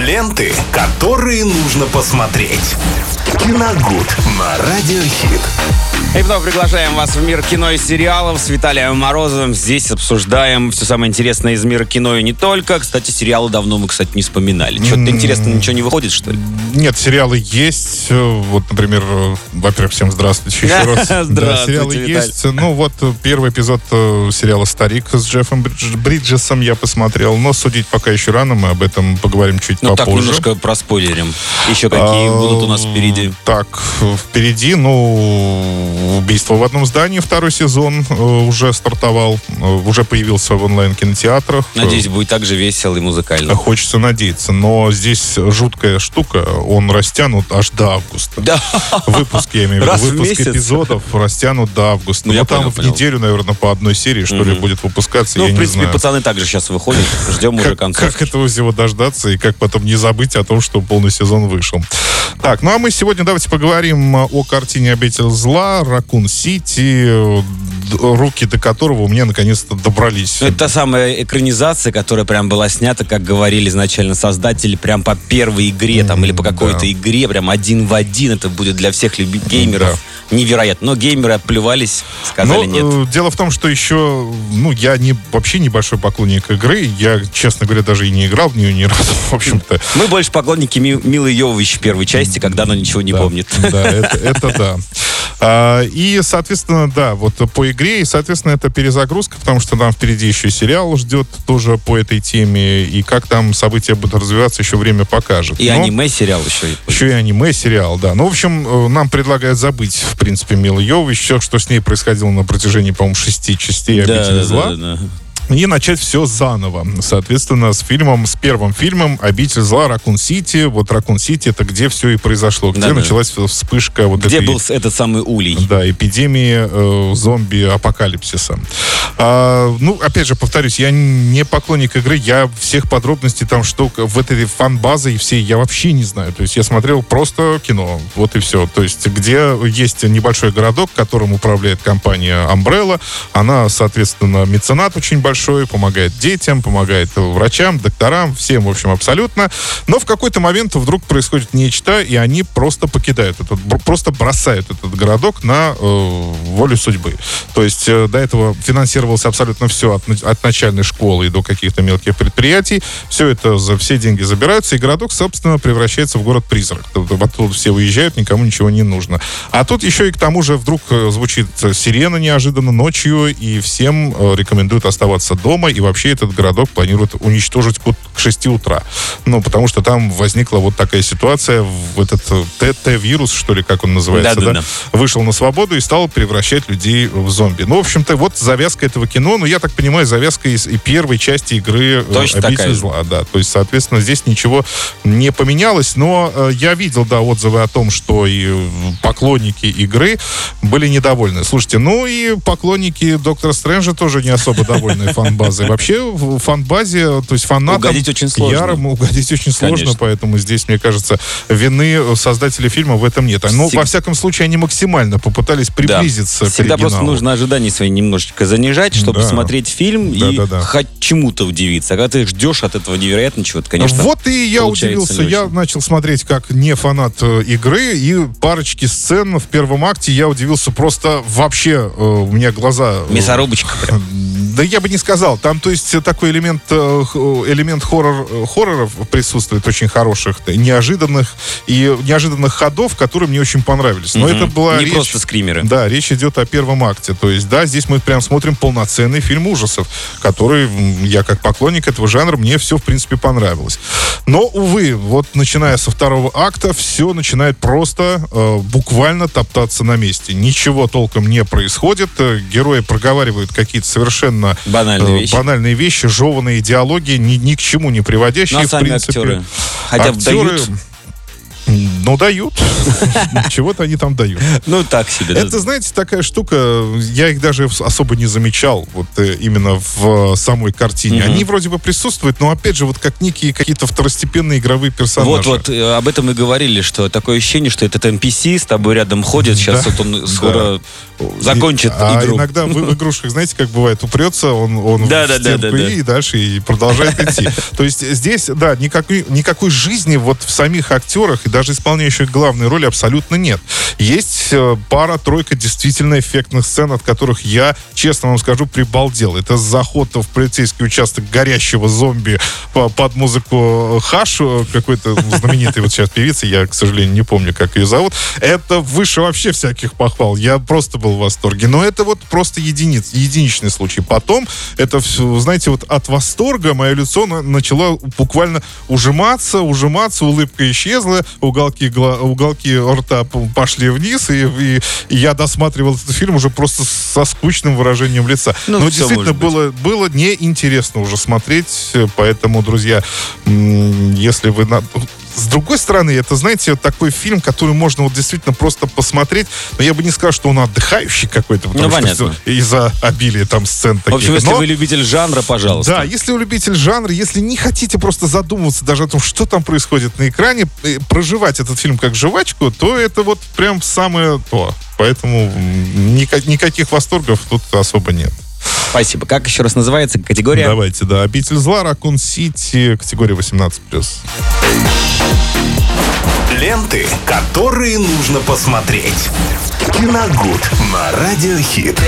Ленты, которые нужно посмотреть. Киногуд на Радиохит. И вновь приглашаем вас в мир кино и сериалов с Виталием Морозовым. Здесь обсуждаем все самое интересное из мира кино и не только. Кстати, сериалы давно мы, кстати, не вспоминали. Что-то интересно ничего не выходит, что ли? Нет, сериалы есть. Вот, например, во-первых, всем здравствуйте еще раз. Здравствуйте, сериалы Виталий. есть. Ну, вот первый эпизод э, сериала «Старик» с Джеффом Бридж- Бриджесом я посмотрел. Но судить пока еще рано, мы об этом поговорим чуть Ну так, попозже. немножко проспойлерим. Еще какие будут у нас впереди. Так, впереди, ну, убийство в одном здании, второй сезон э, уже стартовал, э, уже появился в онлайн-кинотеатрах. Надеюсь, будет так же весело и музыкально. Хочется надеяться, но здесь жуткая штука, он растянут аж до августа. Да. Выпуск, я имею в виду, Раз в выпуск месяц? эпизодов растянут до августа. Ну, Ну, я там понял, в понял. неделю, наверное, по одной серии, что ли, будет выпускаться, Ну, в принципе, знаю. пацаны также сейчас выходят. Ждем уже концов. как этого всего дождаться и как потом не забыть о том, что полный сезон вышел. Так, ну а мы сегодня давайте поговорим о картине «Обитель зла», «Ракун Сити», э, руки до которого у меня наконец-то добрались. Ну, Это та самая экранизация, которая прям была снята, как говорили изначально создатели, прям по первой игре там или по какой-то да. игре, прям один в один. Это будет для всех люби- геймеров невероятно. Но геймеры отплевались, сказали Ну, нет. э, дело в том, что еще, ну, я не, вообще небольшой поклонник игры. Я, честно говоря, даже и не играл в нее ни разу, в общем-то. Мы больше поклонники Ми- Милы Йовович в первой части, когда она ничего не Да, помнит. Да, это, это да. А, и, соответственно, да, вот по игре, и, соответственно, это перезагрузка, потому что там впереди еще сериал ждет тоже по этой теме, и как там события будут развиваться, еще время покажет. И Но- аниме-сериал еще. Еще и аниме-сериал, да. Ну, в общем, э, нам предлагают забыть, в принципе, Милу Йовович, все, что с ней происходило на протяжении, по-моему, шести частей Да, «Обители да, зла». да, да, да. И начать все заново. Соответственно, с фильмом, с первым фильмом «Обитель зла. Ракун Сити». Вот Ракун Сити — это где все и произошло, где Да-да. началась вспышка вот Где этой... был этот самый улей? Да, эпидемии э, зомби-апокалипсиса. А, ну, опять же, повторюсь, я не поклонник игры, я всех подробностей там, что в этой фан-базы и всей, я вообще не знаю. То есть я смотрел просто кино, вот и все. То есть где есть небольшой городок, которым управляет компания Umbrella, она, соответственно, меценат очень большой, помогает детям, помогает врачам, докторам, всем, в общем, абсолютно. Но в какой-то момент вдруг происходит нечто, и они просто покидают этот, просто бросают этот городок на э, волю судьбы. То есть э, до этого финансировалось абсолютно все от, от начальной школы и до каких-то мелких предприятий. Все это за все деньги забираются, и городок, собственно, превращается в город-призрак. Оттуда все уезжают, никому ничего не нужно. А тут еще и к тому же вдруг э, звучит сирена неожиданно ночью, и всем э, рекомендуют оставаться дома, и вообще этот городок планируют уничтожить к, ут- к 6 утра. Ну, потому что там возникла вот такая ситуация, в этот э, ТТ-вирус, что ли, как он называется, да, Да-да-да. вышел на свободу и стал превращать людей в зомби. Ну, в общем-то, вот завязка этого кино, ну, я так понимаю, завязка из и первой части игры э, Точно «Обитель такая зла», да. То есть, соответственно, здесь ничего не поменялось, но э, я видел, да, отзывы о том, что и поклонники игры были недовольны. Слушайте, ну и поклонники Доктора Стрэнджа тоже не особо довольны фан-базой. Вообще, в фан-базе, то есть фанатам Угодить очень сложно. ярым угодить очень сложно, Конечно. поэтому здесь, мне кажется, вины создателей фильма в этом нет. Ну, Всег- во всяком случае, они максимально попытались Да. приблизиться к Всегда просто оригиналу. нужно ожидания свои немножечко занижать, чтобы Да. смотреть фильм и Да-да-да. хоть чему-то удивиться. А когда ты ждешь от этого невероятно чего-то, конечно. вот и я удивился. Я очень. начал смотреть как не фанат э, игры, и парочки сцен в первом акте я удивился просто вообще. э, у меня глаза... э, Мясорубочка. Да я бы не сказал. Там, то есть, такой элемент, э, х- элемент хоррор, э, хорроров присутствует очень хороших, неожиданных и неожиданных ходов, которые мне очень понравились. Но Мгм. это была Не речь- просто скримеры. Да, речь идет о первом акте. То есть, да, здесь мы прям смотрим полноценный фильм ужасов, который я как поклонник этого жанра, мне все, в принципе, понравилось. Но, увы, вот начиная со второго акта, все начинает просто э, буквально топтаться на месте. Ничего толком не происходит. Э, Герои проговаривают какие-то совершенно Банальные э, вещи. банальные вещи, жеванные диалоги, ни, ни к чему не приводящие, а в сами принципе. актеры. Хотя Актеры, дают Ну, дают. Чего-то они там дают. Ну, так себе. Это, знаете, такая штука, я их даже особо не замечал, вот э, именно в самой картине. Они вроде бы присутствуют, но опять же, вот как некие какие-то второстепенные игровые персонажи. Вот, вот, э, об этом и говорили, что такое ощущение, что этот NPC с тобой рядом ходит, сейчас вот он скоро закончит а игру. иногда в, игрушках, знаете, как бывает, упрется, он, в стенку и дальше и продолжает идти. То есть здесь, да, никакой жизни вот в самих актерах и даже исполняющих главные роли абсолютно нет. Есть э, пара-тройка действительно эффектных сцен, от которых я, честно вам скажу, прибалдел. Это заход в полицейский участок горящего зомби по- под музыку Хаш, э, какой-то знаменитый вот сейчас певицы, я, к сожалению, не помню, как ее зовут. Это выше вообще всяких похвал. Я просто был в восторге. Но это вот просто единиц, единичный случай. Потом это знаете, вот от восторга мое лицо на- начало буквально ужиматься, ужиматься, улыбка исчезла, уголки, уголки рта пошли вниз, и, и- я досматривал этот фильм уже просто со скучным выражением лица. Ну, Но действительно было, было неинтересно уже смотреть, поэтому, друзья, если вы... на- С другой стороны, это, знаете, такой фильм, который можно вот действительно просто посмотреть, но я бы не сказал, что он отдыхающий какой-то, потому Ну, что понятно. всё из-за обилия там сцен таких. В общем, если Но- вы любитель жанра, пожалуйста. да, если вы любитель жанра, если не хотите просто задумываться даже о том, что там происходит на экране, э, проживать этот фильм как жвачку, то это вот прям самое то. Поэтому м, ника- никаких восторгов тут особо нет. Спасибо. Как еще раз называется категория? Давайте, да. «Обитель зла», «Ракун Сити», категория 18+. Ленты, которые нужно посмотреть. Киногуд на Радиохит.